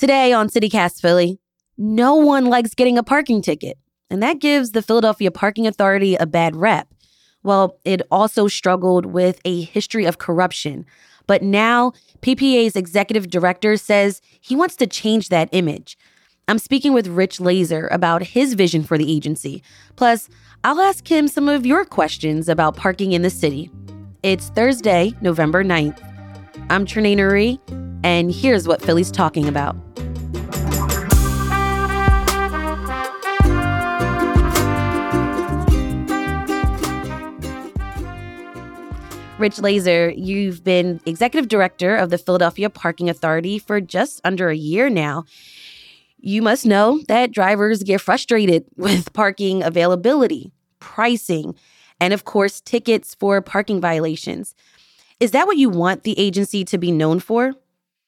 Today on CityCast Philly, no one likes getting a parking ticket, and that gives the Philadelphia Parking Authority a bad rep. Well, it also struggled with a history of corruption. But now, PPA's executive director says he wants to change that image. I'm speaking with Rich Lazer about his vision for the agency. Plus, I'll ask him some of your questions about parking in the city. It's Thursday, November 9th. I'm Trenae Nuri, and here's what Philly's talking about. Rich Lazer, you've been executive director of the Philadelphia Parking Authority for just under a year now. You must know that drivers get frustrated with parking availability, pricing, and of course, tickets for parking violations. Is that what you want the agency to be known for?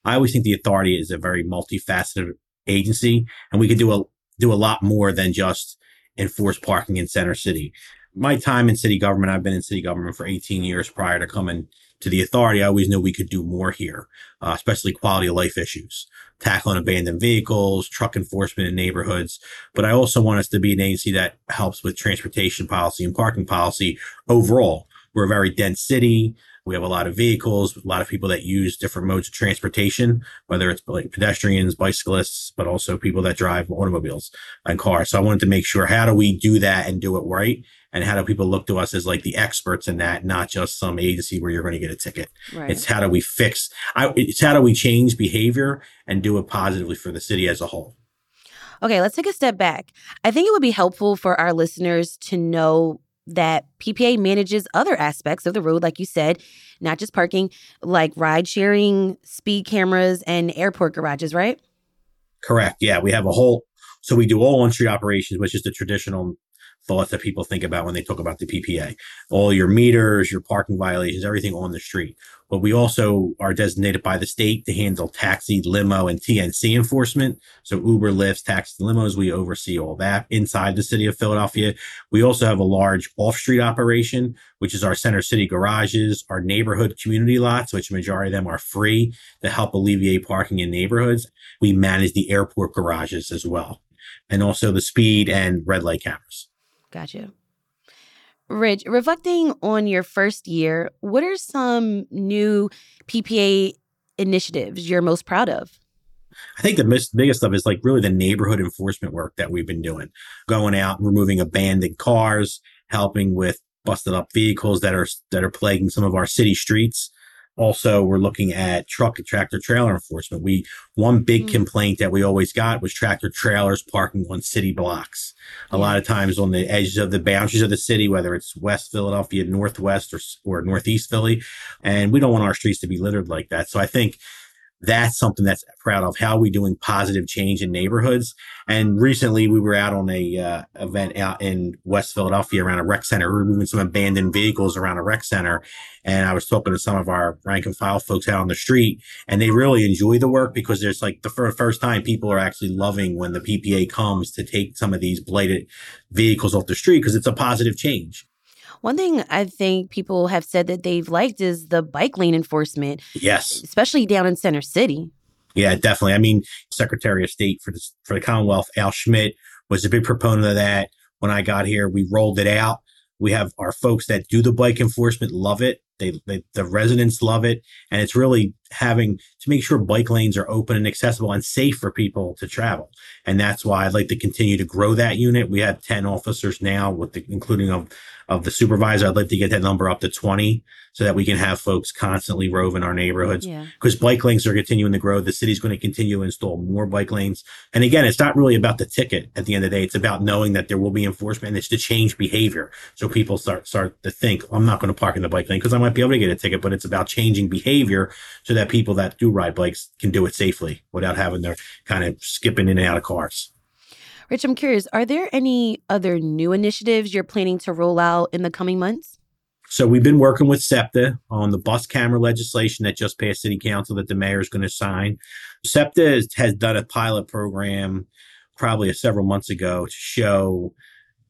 I always think the authority is a very multifaceted agency, and we could do a do a lot more than just enforce parking in Center City. My time in city government, I've been in city government for 18 years prior to coming to the authority. I always knew we could do more here, uh, especially quality of life issues, tackling abandoned vehicles, truck enforcement in neighborhoods. But I also want us to be an agency that helps with transportation policy and parking policy overall. We're a very dense city. We have a lot of vehicles, a lot of people that use different modes of transportation, whether it's like pedestrians, bicyclists, but also people that drive automobiles and cars. So I wanted to make sure how do we do that and do it right? And how do people look to us as like the experts in that, not just some agency where you're going to get a ticket? Right. It's how do we fix, I, it's how do we change behavior and do it positively for the city as a whole? Okay, let's take a step back. I think it would be helpful for our listeners to know that PPA manages other aspects of the road, like you said, not just parking, like ride sharing, speed cameras, and airport garages, right? Correct. Yeah. We have a whole, so we do all on street operations, which is the traditional thought that people think about when they talk about the PPA. All your meters, your parking violations, everything on the street. But we also are designated by the state to handle taxi, limo, and TNC enforcement. So Uber, Lyft, taxi, limos, we oversee all that inside the city of Philadelphia. We also have a large off-street operation, which is our center city garages, our neighborhood community lots, which majority of them are free to help alleviate parking in neighborhoods. We manage the airport garages as well, and also the speed and red light cameras. Gotcha. Rich, reflecting on your first year, what are some new PPA initiatives you're most proud of? I think the biggest stuff is like really the neighborhood enforcement work that we've been doing, going out and removing abandoned cars, helping with busted up vehicles that are that are plaguing some of our city streets. Also, we're looking at truck and tractor trailer enforcement. We one big Mm. complaint that we always got was tractor trailers parking on city blocks. A lot of times on the edges of the boundaries of the city, whether it's West Philadelphia, Northwest, or or Northeast Philly, and we don't want our streets to be littered like that. So I think that's something that's proud of. How are we doing positive change in neighborhoods? And recently we were out on a uh, event out in West Philadelphia around a rec center. We were moving some abandoned vehicles around a rec center. And I was talking to some of our rank and file folks out on the street and they really enjoy the work because there's like the fir- first time people are actually loving when the PPA comes to take some of these blighted vehicles off the street because it's a positive change. One thing I think people have said that they've liked is the bike lane enforcement, Yes. especially down in Center City. Yeah, definitely. I mean, Secretary of State for the, for the Commonwealth, Al Schmidt, was a big proponent of that. When I got here, we rolled it out. We have our folks that do the bike enforcement love it. They, they the residents love it, and it's really having to make sure bike lanes are open and accessible and safe for people to travel. And that's why I'd like to continue to grow that unit. We have ten officers now, with the including of of the supervisor. I'd like to get that number up to twenty so that we can have folks constantly roving our neighborhoods Yeah. because bike lanes are continuing to grow. The city's going to continue to install more bike lanes. And again, it's not really about the ticket at the end of the day. It's about knowing that there will be enforcement and it's to change behavior. So people start, start to think, I'm not going to park in the bike lane because I might be able to get a ticket, but it's about changing behavior so that that people that do ride bikes can do it safely without having their kind of skipping in and out of cars. Rich, I'm curious, are there any other new initiatives you're planning to roll out in the coming months? So we've been working with SEPTA on the bus camera legislation that just passed city council that the mayor is going to sign. SEPTA has done a pilot program probably several months ago to show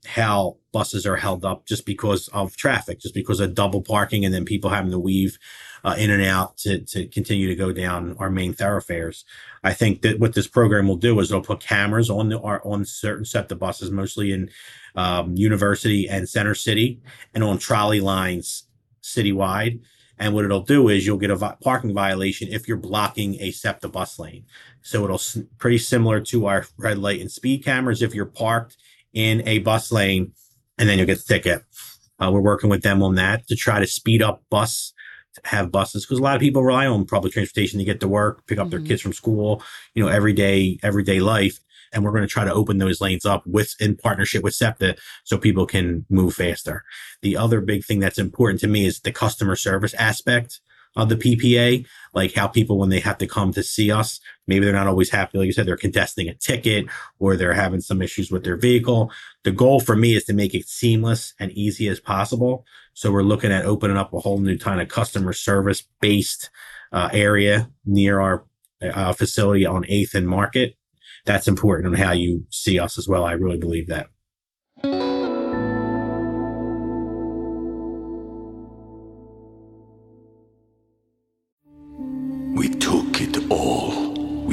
how buses are held up just because of traffic, just because of double parking and then people having to weave uh, in and out to, to continue to go down our main thoroughfares. I think that what this program will do is it'll put cameras on the on certain SEPTA buses, mostly in um, University and Center City, and on trolley lines citywide. And what it'll do is you'll get a vi- parking violation if you're blocking a SEPTA bus lane. So it'll s- pretty similar to our red light and speed cameras. If you're parked in a bus lane, and then you'll get the ticket. Uh, we're working with them on that to try to speed up bus have buses because a lot of people rely on public transportation to get to work, pick up mm-hmm. their kids from school, you know, everyday everyday life. And we're going to try to open those lanes up with in partnership with SEPTA so people can move faster. The other big thing that's important to me is the customer service aspect of the PPA, like how people, when they have to come to see us, maybe they're not always happy. Like you said, they're contesting a ticket or they're having some issues with their vehicle. The goal for me is to make it seamless and easy as possible. So we're looking at opening up a whole new kind of customer service based uh, area near our uh, facility on 8th and Market. That's important on how you see us as well. I really believe that.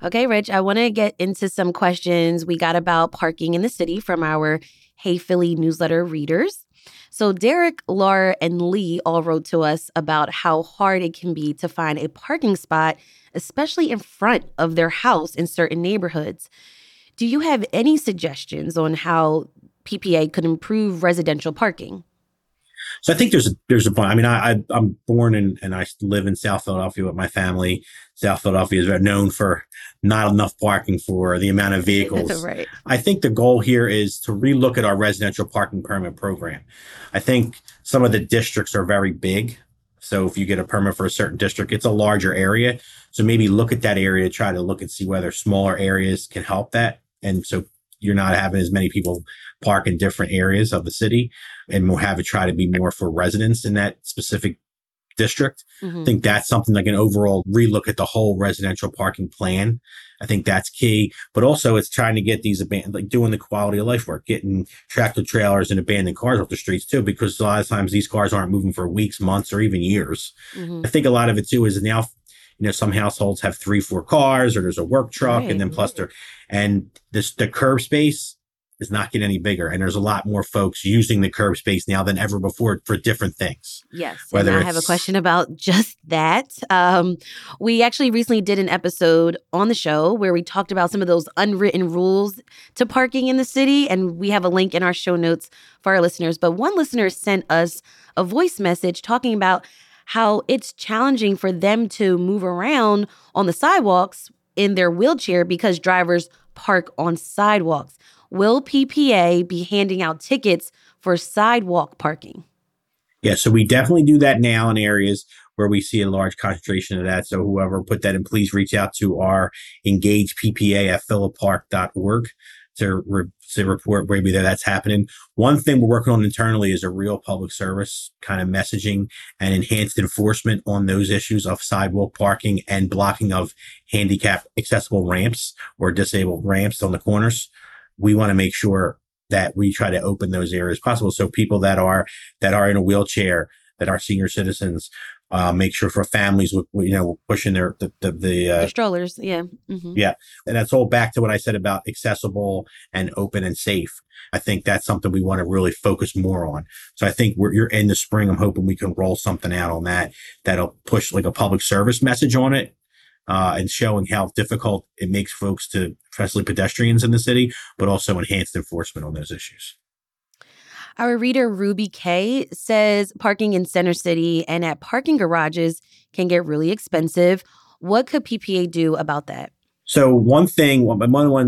Okay, Rich, I want to get into some questions we got about parking in the city from our Hey Philly newsletter readers. So, Derek, Laura, and Lee all wrote to us about how hard it can be to find a parking spot, especially in front of their house in certain neighborhoods. Do you have any suggestions on how PPA could improve residential parking? So I think there's a, there's a point. I mean, I, I am born in and I live in South Philadelphia with my family. South Philadelphia is known for not enough parking for the amount of vehicles. right. I think the goal here is to relook at our residential parking permit program. I think some of the districts are very big. So if you get a permit for a certain district, it's a larger area. So maybe look at that area, try to look and see whether smaller areas can help that. And so you're not having as many people park in different areas of the city and we'll have it try to be more for residents in that specific district. Mm-hmm. I think that's something like an overall relook at the whole residential parking plan. I think that's key, but also it's trying to get these abandoned, like doing the quality of life work, getting tractor trailers and abandoned cars off the streets too, because a lot of times these cars aren't moving for weeks, months, or even years. Mm-hmm. I think a lot of it too is now, you know, some households have three, four cars or there's a work truck right. and then plus they're, and this, the curb space is not getting any bigger. And there's a lot more folks using the curb space now than ever before for different things. Yes. Whether I have a question about just that. Um, we actually recently did an episode on the show where we talked about some of those unwritten rules to parking in the city. And we have a link in our show notes for our listeners. But one listener sent us a voice message talking about how it's challenging for them to move around on the sidewalks in their wheelchair because drivers park on sidewalks. Will PPA be handing out tickets for sidewalk parking? Yeah, so we definitely do that now in areas where we see a large concentration of that. So whoever put that in, please reach out to our engage PPA at philapark.org to, re- to report maybe that that's happening. One thing we're working on internally is a real public service kind of messaging and enhanced enforcement on those issues of sidewalk parking and blocking of handicap accessible ramps or disabled ramps on the corners we want to make sure that we try to open those areas possible. So people that are, that are in a wheelchair, that are senior citizens, uh, make sure for families with, you know, pushing their, the, the, the, uh, the strollers. Yeah. Mm-hmm. Yeah. And that's all back to what I said about accessible and open and safe. I think that's something we want to really focus more on. So I think we're, you're in the spring. I'm hoping we can roll something out on that that'll push like a public service message on it uh, and showing how difficult it makes folks to, especially pedestrians in the city, but also enhanced enforcement on those issues. Our reader Ruby K says parking in Center City and at parking garages can get really expensive. What could PPA do about that? So one thing, when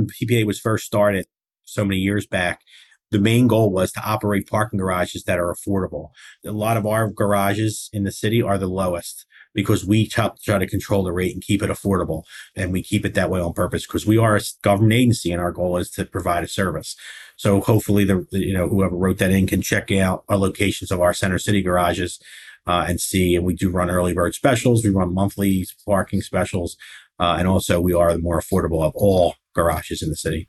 PPA was first started so many years back, the main goal was to operate parking garages that are affordable. A lot of our garages in the city are the lowest because we try to control the rate and keep it affordable. And we keep it that way on purpose because we are a government agency and our goal is to provide a service. So hopefully the, you know, whoever wrote that in can check out our locations of our center city garages uh, and see. And we do run early bird specials. We run monthly parking specials. Uh, and also we are the more affordable of all garages in the city.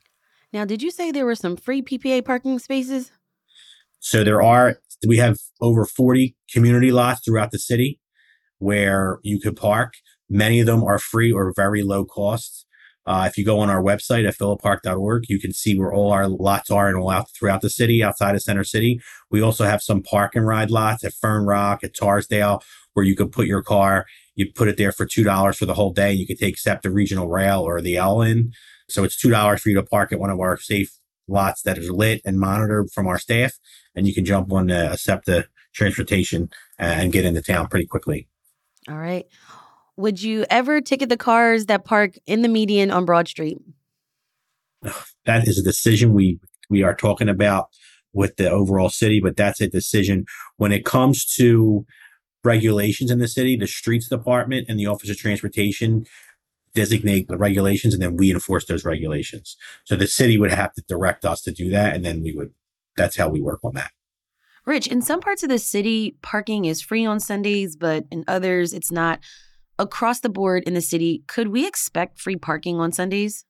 Now, did you say there were some free PPA parking spaces? So there are, we have over 40 community lots throughout the city where you could park. Many of them are free or very low cost. Uh, if you go on our website at philapark.org, you can see where all our lots are and all out throughout the city, outside of Center City. We also have some park and ride lots at Fern Rock, at Torresdale, where you could put your car. You put it there for two dollars for the whole day. You could take SEPTA Regional Rail or the L in. So it's two dollars for you to park at one of our safe lots that is lit and monitored from our staff, and you can jump on the SEPTA transportation and get into town pretty quickly. All right. Would you ever ticket the cars that park in the median on Broad Street? That is a decision we we are talking about with the overall city, but that's a decision when it comes to regulations in the city, the streets department and the office of transportation designate the regulations and then we enforce those regulations. So the city would have to direct us to do that and then we would that's how we work on that. Rich, in some parts of the city, parking is free on Sundays, but in others, it's not. Across the board in the city, could we expect free parking on Sundays?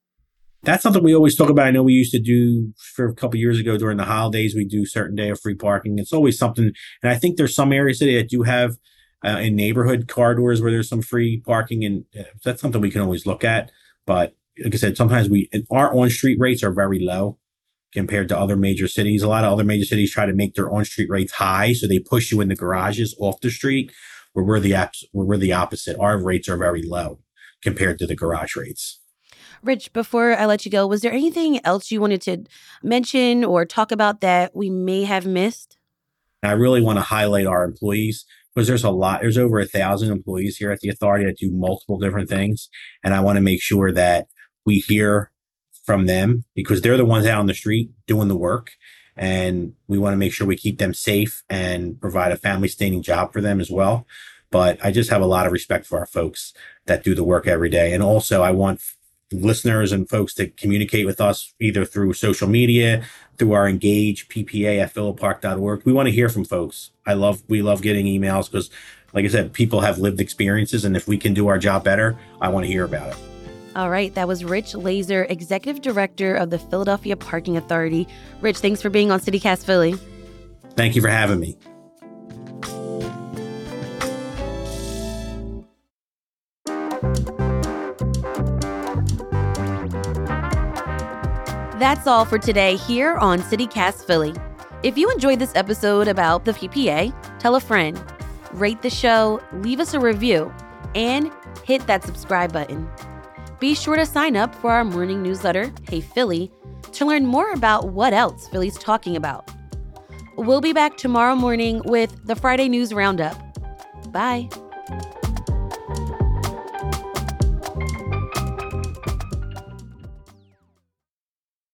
That's something we always talk about. I know we used to do for a couple years ago during the holidays. We do certain day of free parking. It's always something, and I think there's some areas today that do have uh, in neighborhood corridors where there's some free parking, and uh, that's something we can always look at. But like I said, sometimes we our on street rates are very low compared to other major cities. A lot of other major cities try to make their on street rates high, so they push you in the garages off the street. Where we're the where we're the opposite. Our rates are very low compared to the garage rates. Rich, before I let you go, was there anything else you wanted to mention or talk about that we may have missed? I really want to highlight our employees because there's a lot, there's over a thousand employees here at the authority that do multiple different things. And I want to make sure that we hear from them because they're the ones out on the street doing the work. And we want to make sure we keep them safe and provide a family sustaining job for them as well. But I just have a lot of respect for our folks that do the work every day. And also, I want listeners and folks to communicate with us either through social media, through our engage ppa at philapark.org. We want to hear from folks. I love, we love getting emails because, like I said, people have lived experiences. And if we can do our job better, I want to hear about it. All right, that was Rich Lazer, Executive Director of the Philadelphia Parking Authority. Rich, thanks for being on CityCast Philly. Thank you for having me. That's all for today here on CityCast Philly. If you enjoyed this episode about the PPA, tell a friend, rate the show, leave us a review, and hit that subscribe button. Be sure to sign up for our morning newsletter, Hey Philly, to learn more about what else Philly's talking about. We'll be back tomorrow morning with the Friday News Roundup. Bye.